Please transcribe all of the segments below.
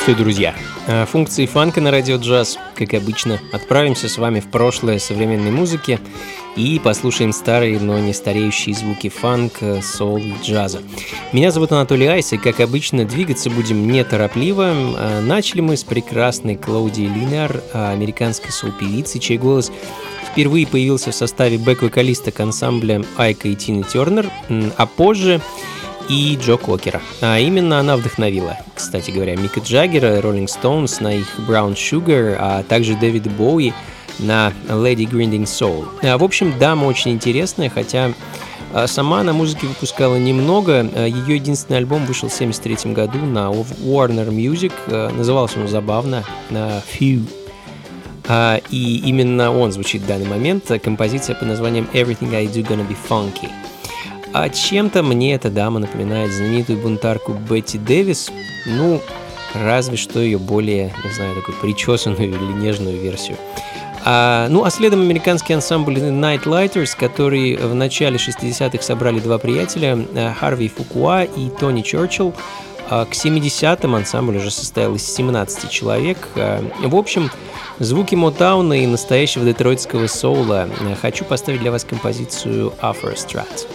Приветствую, друзья! Э, функции фанка на радио джаз, как обычно, отправимся с вами в прошлое современной музыки и послушаем старые, но не стареющие звуки фанк, соул и джаза. Меня зовут Анатолий Айс, и, как обычно, двигаться будем неторопливо. Э, начали мы с прекрасной Клаудии Линар, э, американской соул-певицы, чей голос впервые появился в составе бэк-вокалиста ансамбля Айка и Тины Тернер, а позже и Джо Кокера. А именно она вдохновила, кстати говоря, Мика Джаггера, Роллинг Стоунс на их Brown Sugar, а также Дэвида Боуи на Lady Grinding Soul. А, в общем, дама очень интересная, хотя а, Сама она музыки выпускала немного. А, Ее единственный альбом вышел в 1973 году на Warner Music. Назывался он забавно Few. И именно он звучит в данный момент. Композиция под названием Everything I Do Gonna Be Funky. А чем-то мне эта дама напоминает знаменитую бунтарку Бетти Дэвис, ну, разве что ее более, не знаю, такую причесанную или нежную версию. А, ну, а следом американский ансамбль Night Lighters, который в начале 60-х собрали два приятеля, э, Харви Фукуа и Тони Черчилл. А к 70-м ансамбль уже состоял из 17 человек. А, в общем, звуки Мотауна и настоящего детройтского соула. Хочу поставить для вас композицию Afro Strat.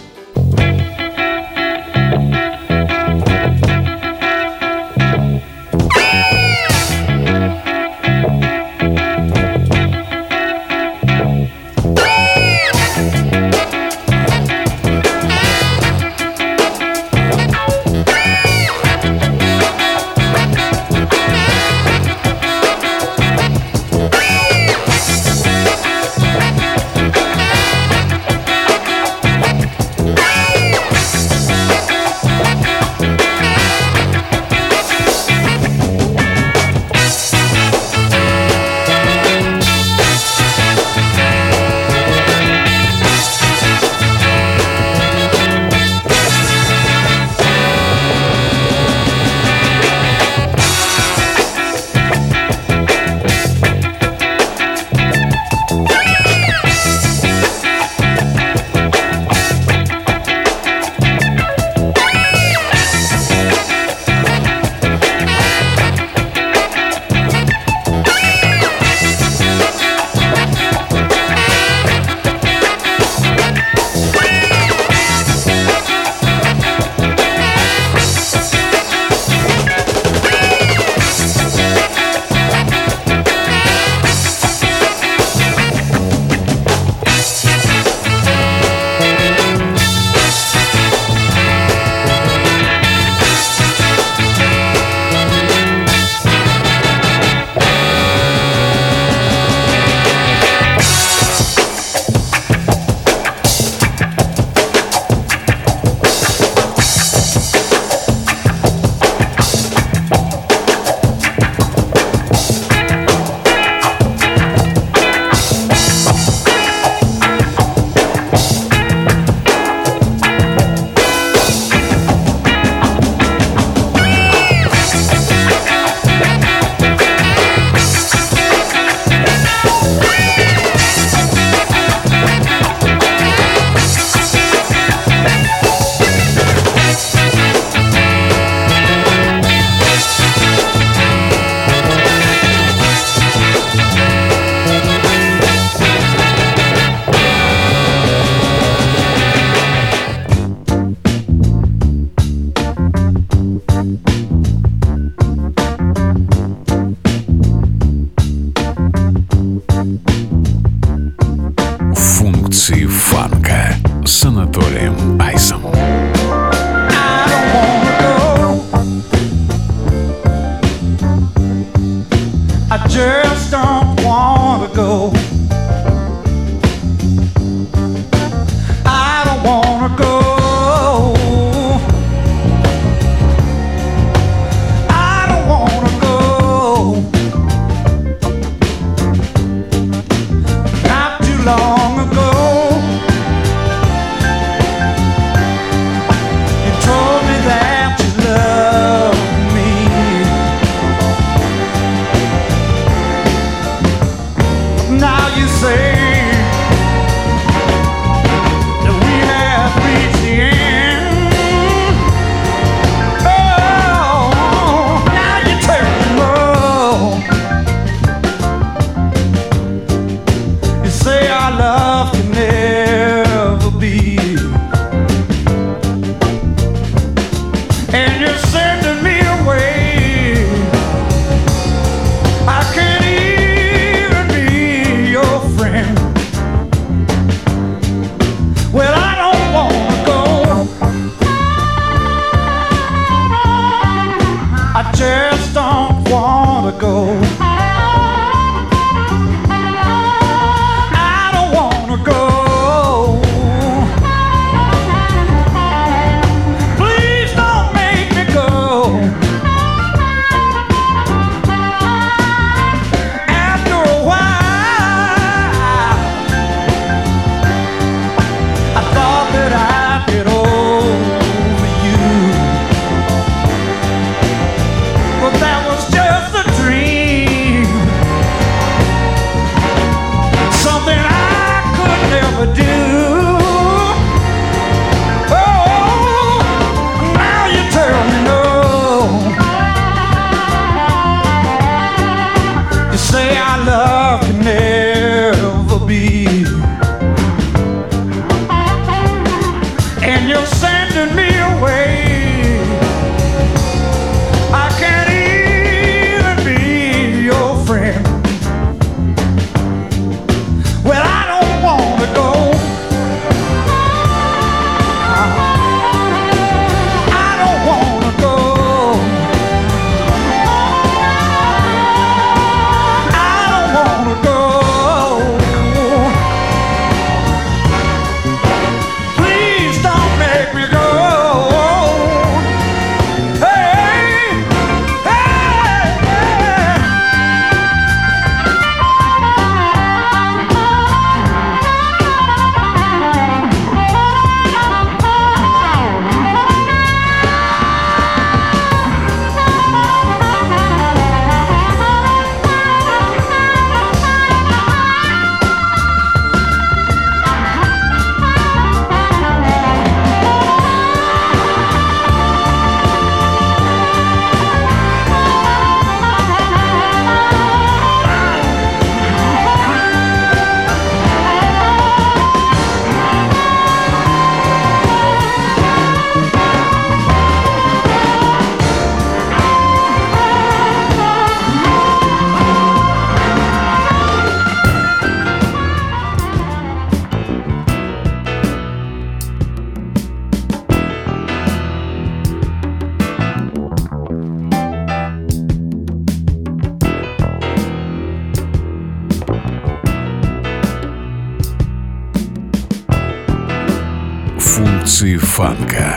Лукашенко.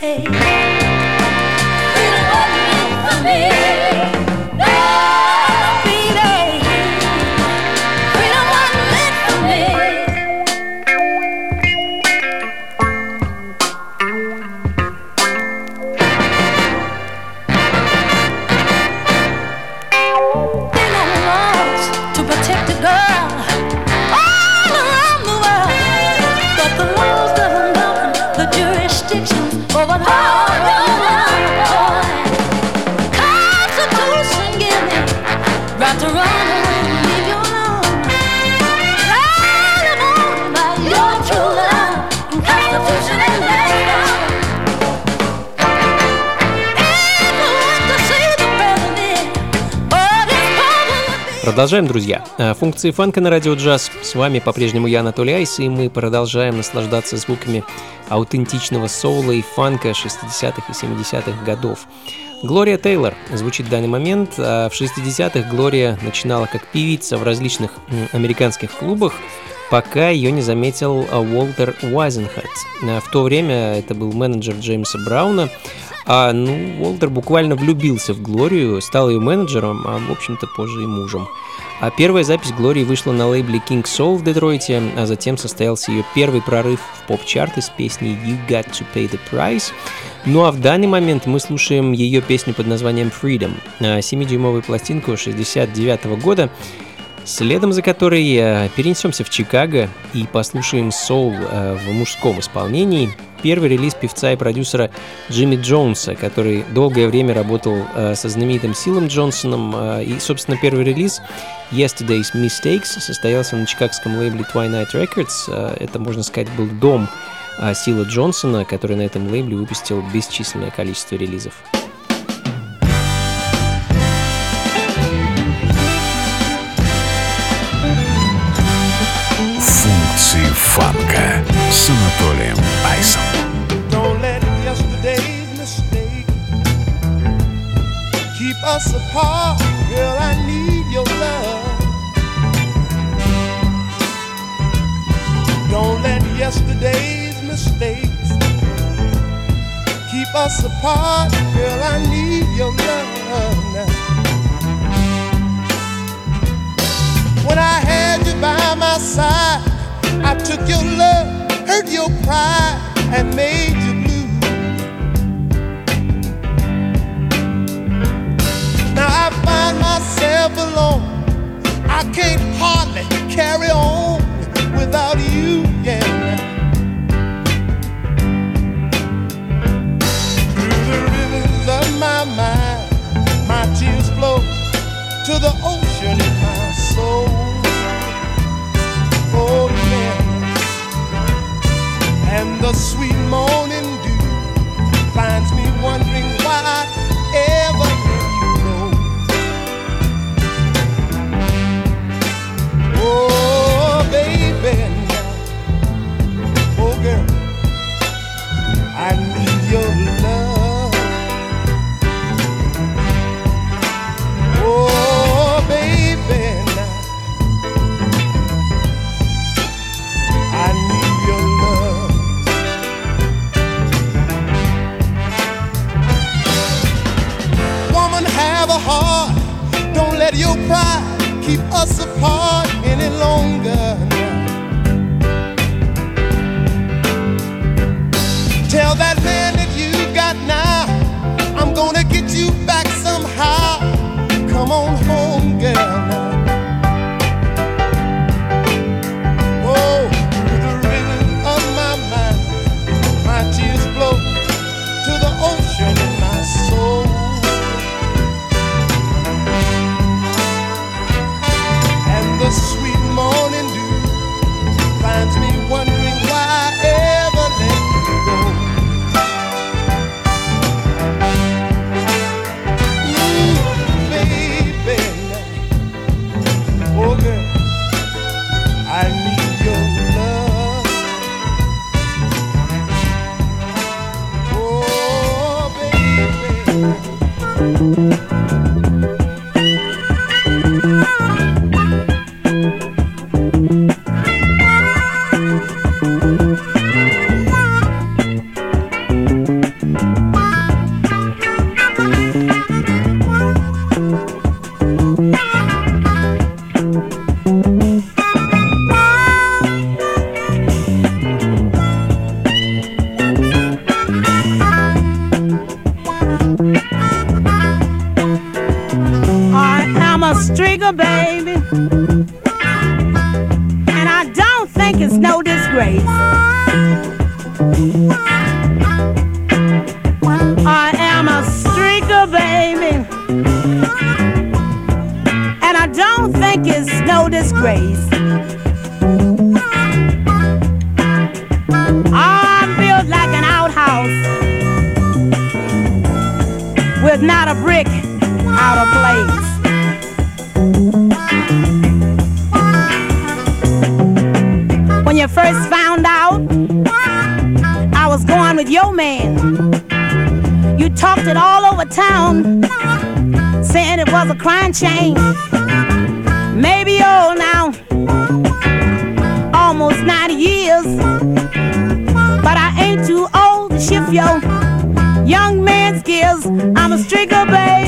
baby. Продолжаем, друзья. Э, функции фанка на радио джаз. С вами по-прежнему я, Анатолий Айс, и мы продолжаем наслаждаться звуками аутентичного соула и фанка 60-х и 70-х годов. Глория Тейлор звучит в данный момент. А в 60-х Глория начинала как певица в различных американских клубах, пока ее не заметил а, Уолтер Уайзенхарт. Э, в то время это был менеджер Джеймса Брауна, а, ну, Уолтер буквально влюбился в Глорию, стал ее менеджером, а, в общем-то, позже и мужем. А первая запись Глории вышла на лейбле King Soul в Детройте, а затем состоялся ее первый прорыв в поп-чарты с песней You Got to Pay the Price. Ну а в данный момент мы слушаем ее песню под названием Freedom, 7-дюймовую пластинку 69 -го года, следом за которой э, перенесемся в Чикаго и послушаем соул э, в мужском исполнении. Первый релиз певца и продюсера Джимми Джонса, который долгое время работал э, со знаменитым Силом Джонсоном. И, собственно, первый релиз Yesterday's Mistakes состоялся на чикагском лейбле Twilight Records. Это, можно сказать, был дом Сила Джонсона, который на этом лейбле выпустил бесчисленное количество релизов. фанка с Анатолием Айсом. keep us apart, girl. I need your love. Don't let yesterday's mistakes keep us apart, girl. I need your love now. When I had you by my side. I took your love, hurt your pride, and made you blue. Now I find myself alone. I can't hardly carry on without you, yeah. Through the rivers of my mind, my tears flow to the ocean in my soul. The sweet morning have a heart. Don't let your pride keep us apart any longer. Tell that man with not a brick out of place. When you first found out I was going with your man, you talked it all over town, saying it was a crime chain. Maybe old now, almost 90 years, but I ain't too old to shift your young man's I'm a strigger, baby.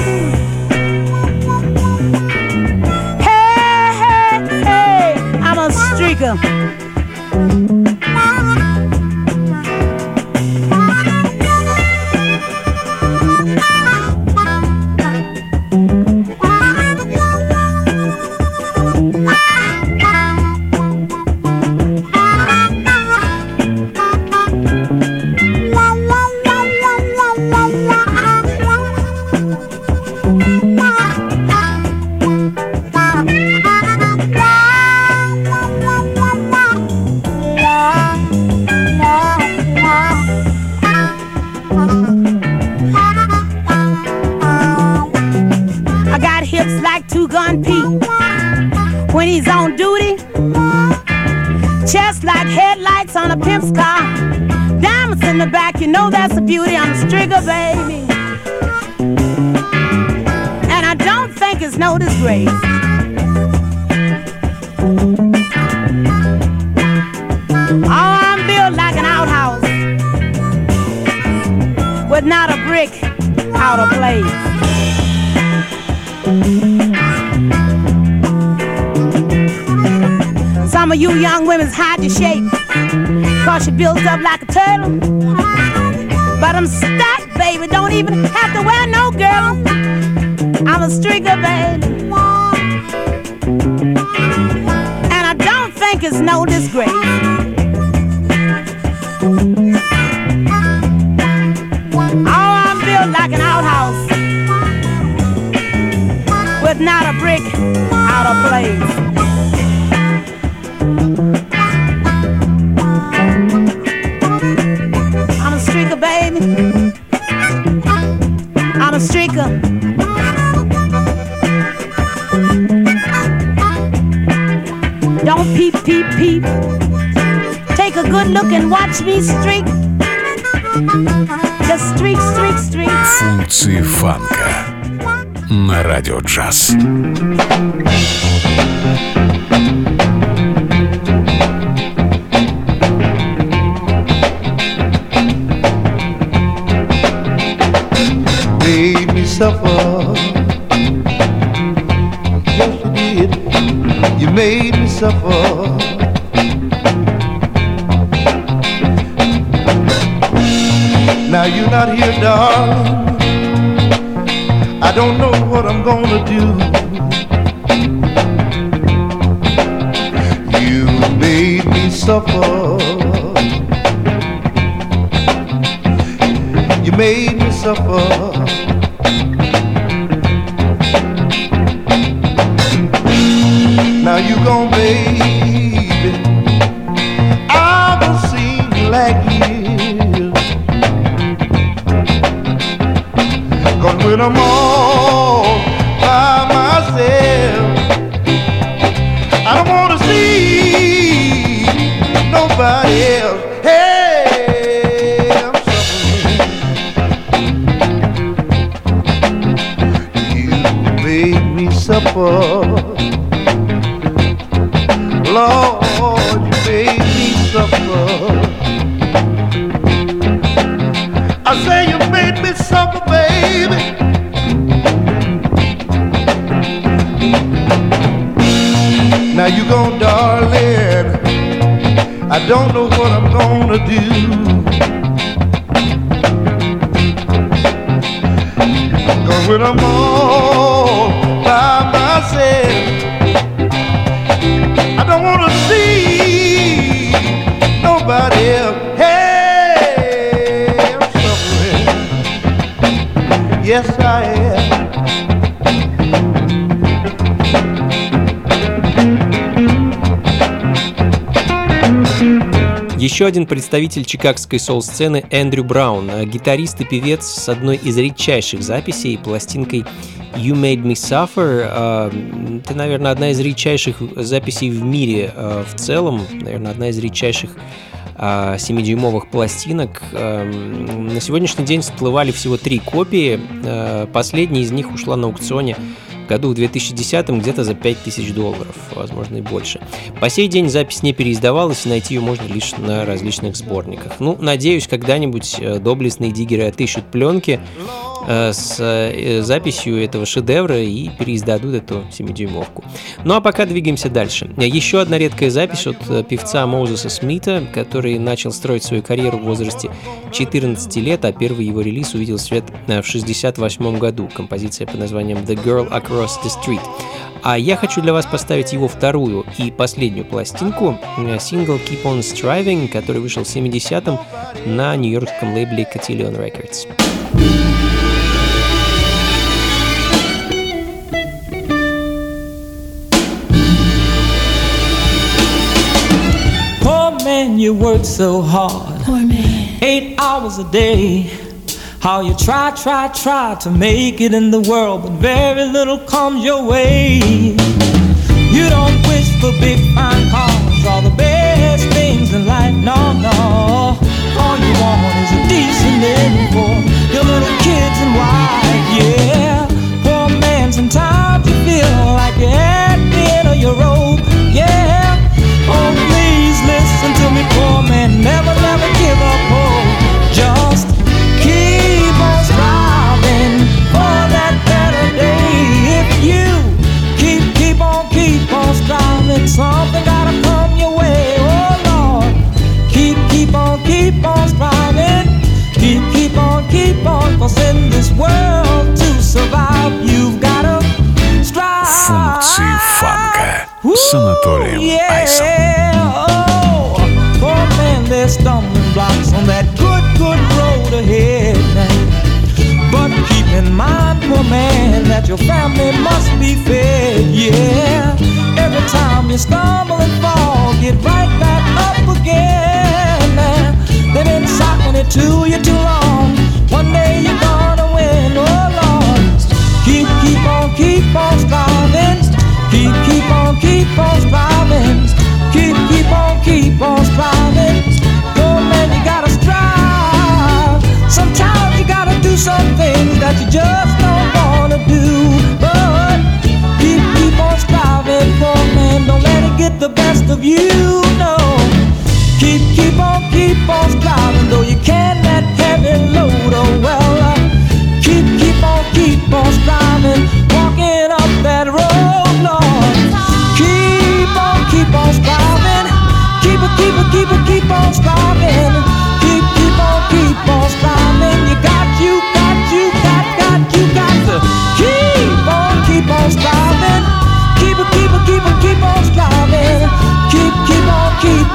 You young women's hide your shape Cause you built up like a turtle. But I'm stacked, baby Don't even have to wear no girl. I'm a strigger, baby. And I don't think it's no disgrace. Oh, I'm built like an outhouse. With not a brick out of place good look and watch me streak. Just streak, streak, streak. Эмоции фанка на радио джаз. Made me suffer. Yes, you did. You made me suffer. Gonna do. You made me suffer. You made me suffer. Now you gon' baby. I will seem like years. Cause when I'm all Lord, you made me suffer. I say you made me suffer, baby. Now you gone, darling. I don't know what I'm gonna do. When I'm all Еще один представитель чикагской соул-сцены Эндрю Браун, гитарист и певец с одной из редчайших записей, пластинкой You Made Me Suffer. А, это, наверное, одна из редчайших записей в мире а, в целом, наверное, одна из редчайших 7-дюймовых а, пластинок. На сегодняшний день всплывали всего три копии. Последняя из них ушла на аукционе году в 2010 где-то за 5000 долларов, возможно и больше. По сей день запись не переиздавалась, и найти ее можно лишь на различных сборниках. Ну, надеюсь, когда-нибудь э, доблестные диггеры отыщут пленки э, с э, записью этого шедевра и переиздадут эту 7-дюймовку. Ну а пока двигаемся дальше. Еще одна редкая запись от певца Моузеса Смита, который начал строить свою карьеру в возрасте 14 лет, а первый его релиз увидел свет в 68 году. Композиция под названием The Girl Across the Street. А я хочу для вас поставить его вторую и последнюю пластинку, э, сингл Keep On Striving, который вышел в 70-м на нью-йоркском лейбле Cotillion Records. You work so hard. Oh, Poor man. Eight hours a day. How you try, try, try to make it in the world, but very little comes your way. You don't wish for big fine cars, all the best things in life, no, no. All you want is a decent living for your little kids and wife, yeah. Poor man, sometimes you feel like you're at the end of your rope, Функции фанка с Анатолием yeah. Айсом. Oh, poor man, there's stumbling blocks on that good, good road ahead But keep in mind, poor man, that your family must be fed, yeah. Every time you stumble and fall, get right back up again. They've been socking it to you too long. Of you.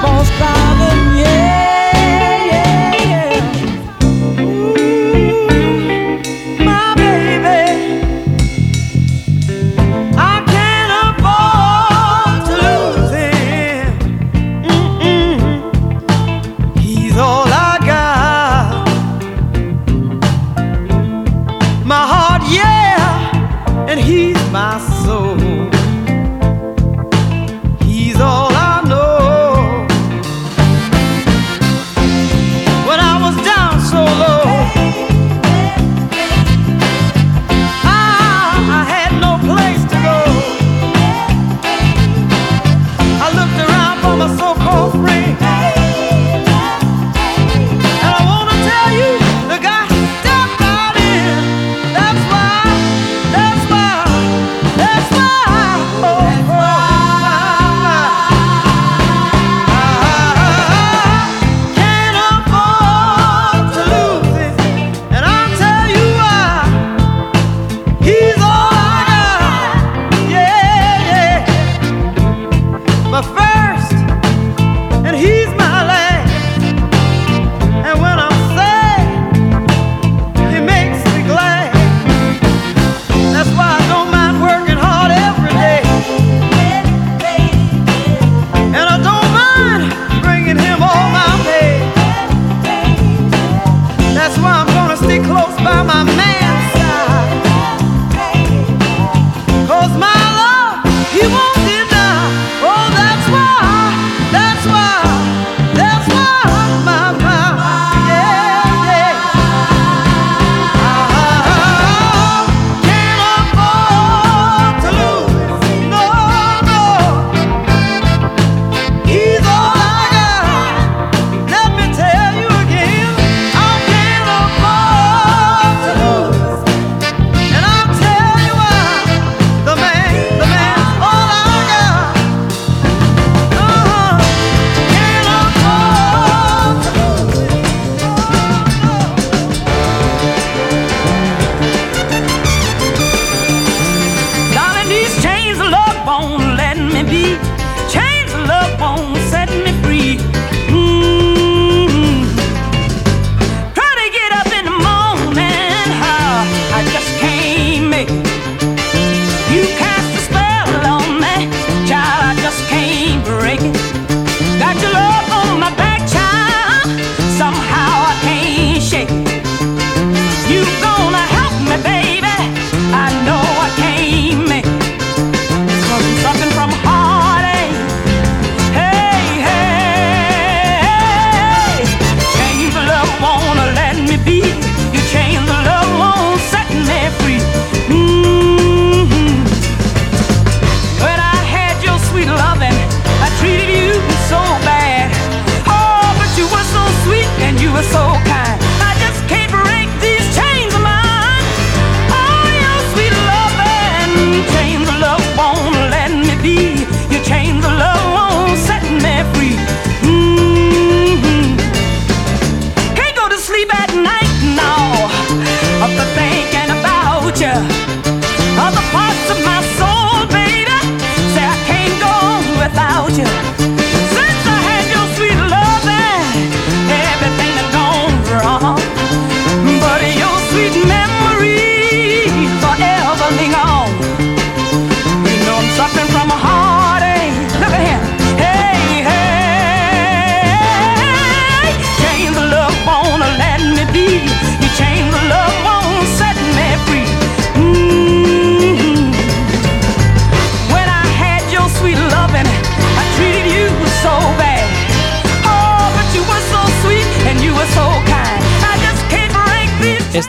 On, keep on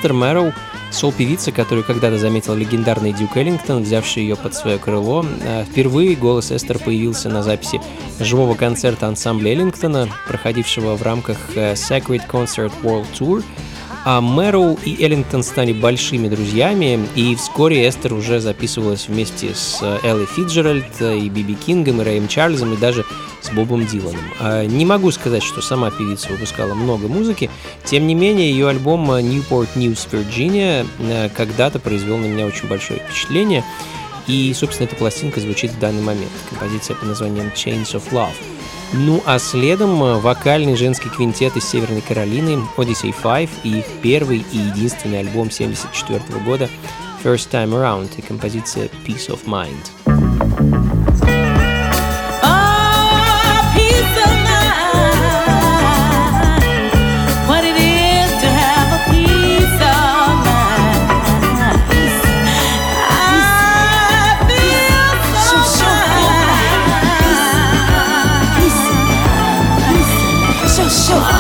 Эстер Мэроу, сол-певица, которую когда-то заметил легендарный Дюк Эллингтон, взявший ее под свое крыло. А, впервые голос Эстер появился на записи живого концерта ансамбля Эллингтона, проходившего в рамках э, Sacred Concert World Tour – а Мэроу и Эллингтон стали большими друзьями, и вскоре Эстер уже записывалась вместе с э, Элли Фиджеральд э, и Биби Кингом, и Рэем Чарльзом, и даже с Бобом Диланом. А, не могу сказать, что сама певица выпускала много музыки, тем не менее ее альбом Newport News Virginia э, когда-то произвел на меня очень большое впечатление, и, собственно, эта пластинка звучит в данный момент. Композиция под названием Chains of Love. Ну а следом э, вокальный женский квинтет из Северной Каролины Odyssey 5 и их первый и единственный альбом 1974 года First Time Around и композиция Peace of Mind. 勝。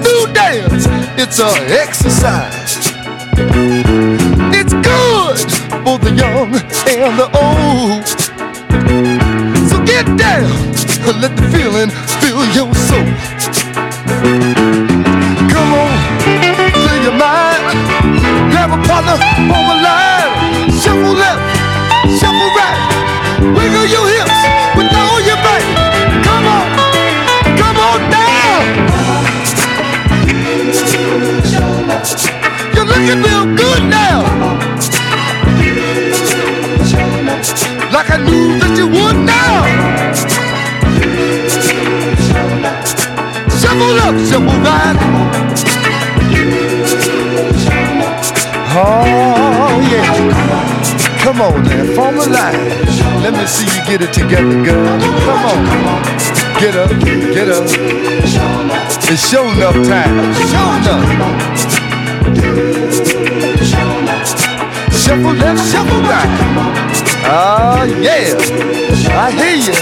New dance, it's a exercise. It's good for the young and the old. So get down, let the feeling fill your soul. Come on, clear your mind. Grab a partner, form a line. Shuffle left, shuffle right. Wiggle your hips You're looking good now. Like I knew that you would now. Shuffle up, shuffle right. Oh yeah. Come on now, form a line. Let me see you get it together, girl. Come on. Get up, get up. It's show enough time. Show enough. Shuffle left, shuffle right. Oh ah, yeah. I hear you.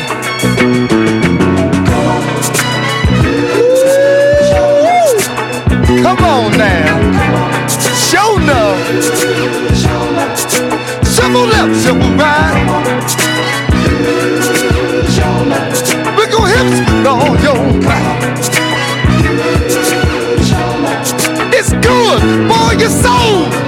Come on now. Show enough. Shuffle left, shuffle right. Wiggle hips with all your might. It's good for your soul.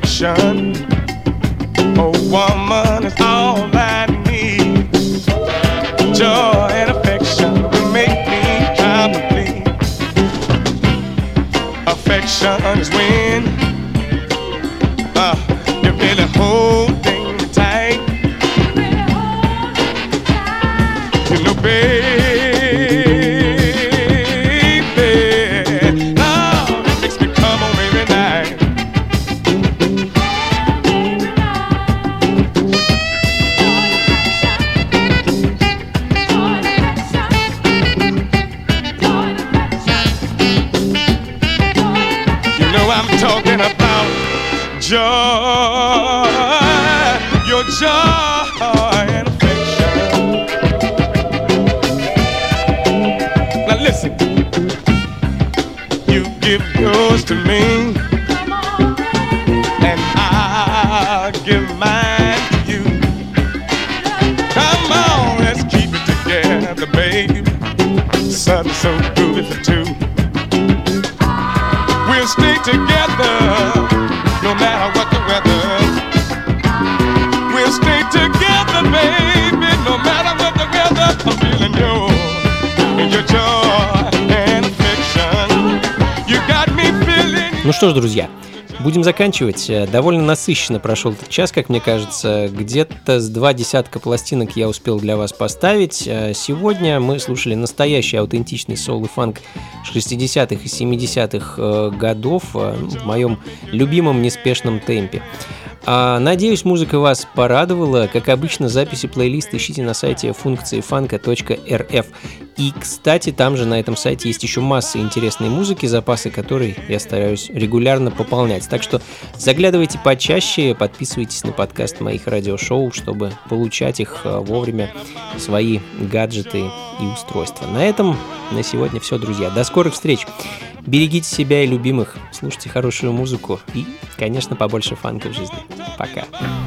And что ж, друзья, будем заканчивать. Э, Довольно насыщенно прошел этот час, как мне кажется. Где-то с два десятка пластинок я успел для вас поставить. Э, Сегодня мы слушали настоящий аутентичный соул и фанк 60-х и 70-х э, годов в моем любимом неспешном темпе. А, Надеюсь, музыка вас порадовала. Как обычно, записи плейлиста ищите на сайте функции фанка.рф. И, кстати, там же на этом сайте есть еще масса интересной музыки, запасы которой я стараюсь регулярно пополнять. Так что заглядывайте почаще, подписывайтесь на подкаст моих радиошоу, чтобы получать их э, вовремя свои гаджеты и устройства. На этом на сегодня все, друзья. До скорых встреч! Берегите себя и любимых, слушайте хорошую музыку и, конечно, побольше фанка в жизни. Fuck acá.